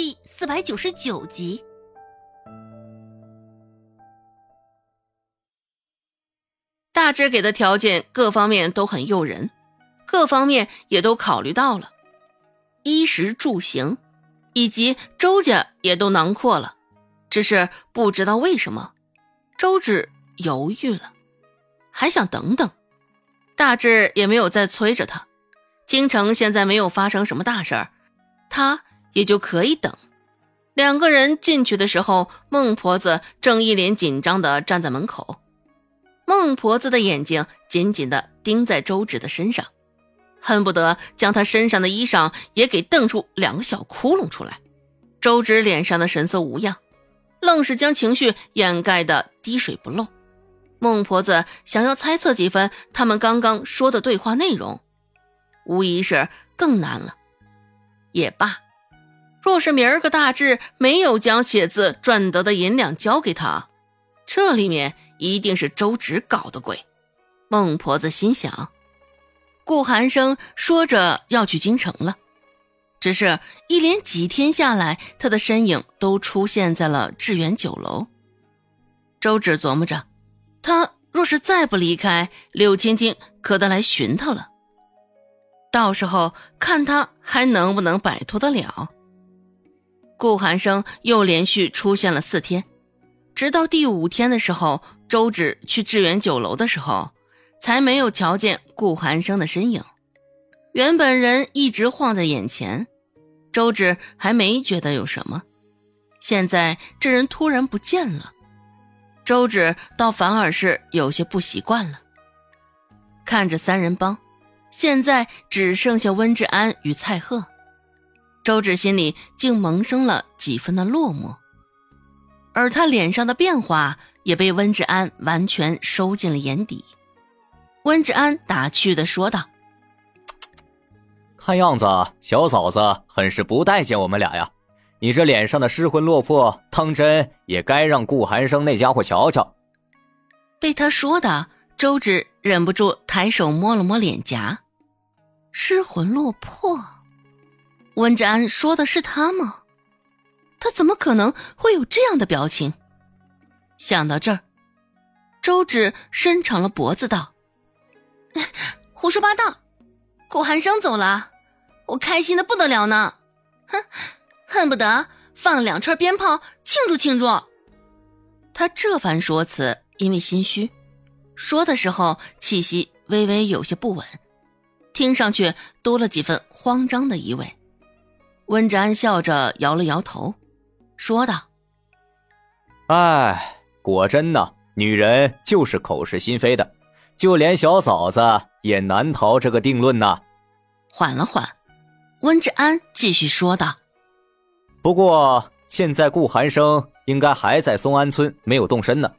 第四百九十九集。大致给的条件各方面都很诱人，各方面也都考虑到了，衣食住行，以及周家也都囊括了。只是不知道为什么，周芷犹豫了，还想等等。大致也没有再催着他。京城现在没有发生什么大事儿，他也就可以等。两个人进去的时候，孟婆子正一脸紧张的站在门口。孟婆子的眼睛紧紧的盯在周芷的身上，恨不得将他身上的衣裳也给瞪出两个小窟窿出来。周芷脸上的神色无恙，愣是将情绪掩盖的滴水不漏。孟婆子想要猜测几分他们刚刚说的对话内容，无疑是更难了。也罢，若是明儿个大志没有将写字赚得的银两交给他，这里面……一定是周芷搞的鬼，孟婆子心想。顾寒生说着要去京城了，只是一连几天下来，他的身影都出现在了致远酒楼。周芷琢磨着，他若是再不离开，柳青青可得来寻他了。到时候看他还能不能摆脱得了。顾寒生又连续出现了四天，直到第五天的时候。周芷去致远酒楼的时候，才没有瞧见顾寒生的身影。原本人一直晃在眼前，周芷还没觉得有什么。现在这人突然不见了，周芷倒反而是有些不习惯了。看着三人帮，现在只剩下温志安与蔡贺，周芷心里竟萌生了几分的落寞，而他脸上的变化。也被温志安完全收进了眼底。温志安打趣的说道：“看样子小嫂子很是不待见我们俩呀。你这脸上的失魂落魄，当真也该让顾寒生那家伙瞧瞧。”被他说的，周芷忍不住抬手摸了摸脸颊。失魂落魄，温志安说的是他吗？他怎么可能会有这样的表情？想到这儿，周芷伸长了脖子道：“胡说八道！顾寒生走了，我开心的不得了呢，哼，恨不得放两串鞭炮庆祝庆祝。”他这番说辞，因为心虚，说的时候气息微微有些不稳，听上去多了几分慌张的意味。温志安笑着摇了摇头，说道：“哎。”果真呢，女人就是口是心非的，就连小嫂子也难逃这个定论呐。缓了缓，温志安继续说道：“不过现在顾寒生应该还在松安村，没有动身呢。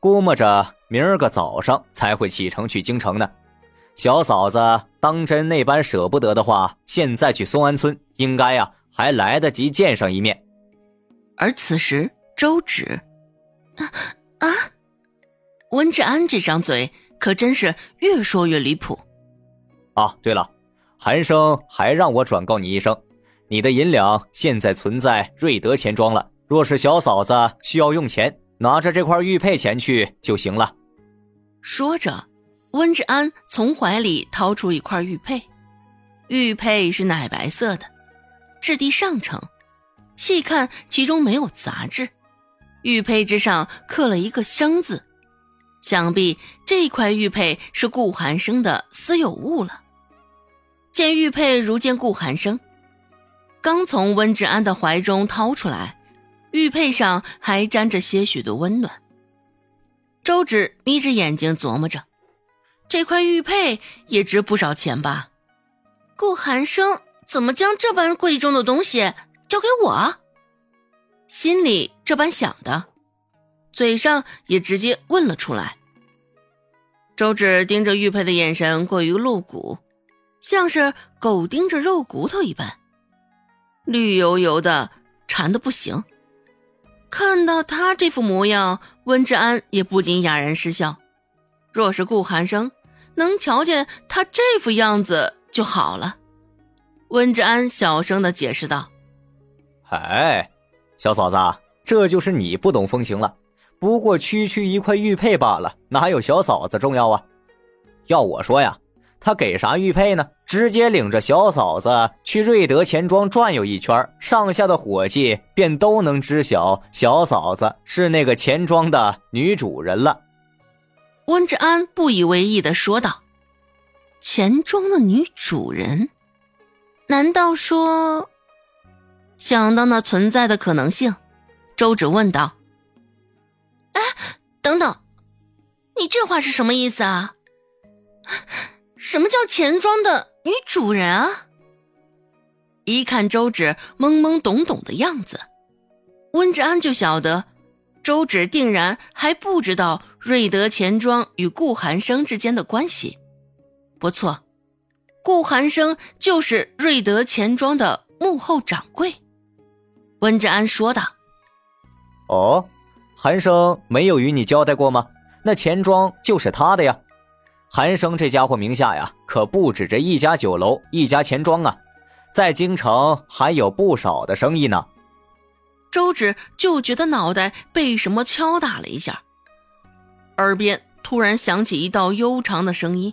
估摸着明儿个早上才会启程去京城呢。小嫂子当真那般舍不得的话，现在去松安村，应该呀还来得及见上一面。”而此时，周芷。啊啊！温志安这张嘴可真是越说越离谱。啊，对了，韩生还让我转告你一声，你的银两现在存在瑞德钱庄了。若是小嫂子需要用钱，拿着这块玉佩前去就行了。说着，温志安从怀里掏出一块玉佩，玉佩是奶白色的，质地上乘，细看其中没有杂质。玉佩之上刻了一个“生”字，想必这块玉佩是顾寒生的私有物了。见玉佩如见顾寒生，刚从温志安的怀中掏出来，玉佩上还沾着些许的温暖。周芷眯着眼睛琢磨着，这块玉佩也值不少钱吧？顾寒生怎么将这般贵重的东西交给我？心里这般想的，嘴上也直接问了出来。周芷盯着玉佩的眼神过于露骨，像是狗盯着肉骨头一般，绿油油的，馋的不行。看到他这副模样，温志安也不禁哑然失笑。若是顾寒生能瞧见他这副样子就好了。温志安小声的解释道。哎，小嫂子，这就是你不懂风情了。不过区区一块玉佩罢了，哪有小嫂子重要啊？要我说呀，他给啥玉佩呢？直接领着小嫂子去瑞德钱庄转悠一圈，上下的伙计便都能知晓小嫂子是那个钱庄的女主人了。温志安不以为意的说道：“钱庄的女主人？难道说……”想到那存在的可能性，周芷问道。哎等等，你这话是什么意思啊？什么叫钱庄的女主人啊？一看周芷懵懵懂懂的样子，温志安就晓得周芷定然还不知道瑞德钱庄与顾寒生之间的关系。不错，顾寒生就是瑞德钱庄的幕后掌柜。温志安说道：“哦。”韩生没有与你交代过吗？那钱庄就是他的呀。韩生这家伙名下呀，可不止这一家酒楼、一家钱庄啊，在京城还有不少的生意呢。周芷就觉得脑袋被什么敲打了一下，耳边突然响起一道悠长的声音。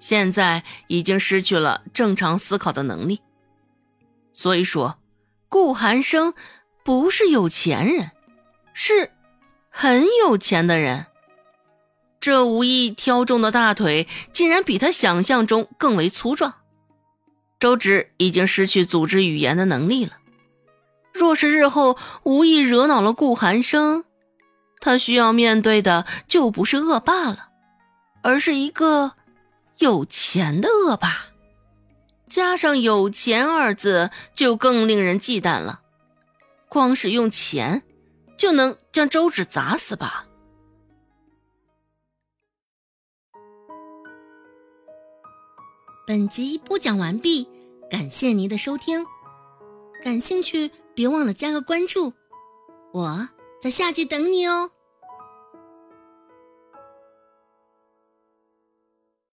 现在已经失去了正常思考的能力，所以说，顾寒生不是有钱人。是，很有钱的人。这无意挑中的大腿，竟然比他想象中更为粗壮。周芷已经失去组织语言的能力了。若是日后无意惹恼了顾寒生，他需要面对的就不是恶霸了，而是一个有钱的恶霸。加上“有钱”二字，就更令人忌惮了。光是用钱。就能将周芷砸死吧。本集播讲完毕，感谢您的收听。感兴趣，别忘了加个关注，我在下集等你哦。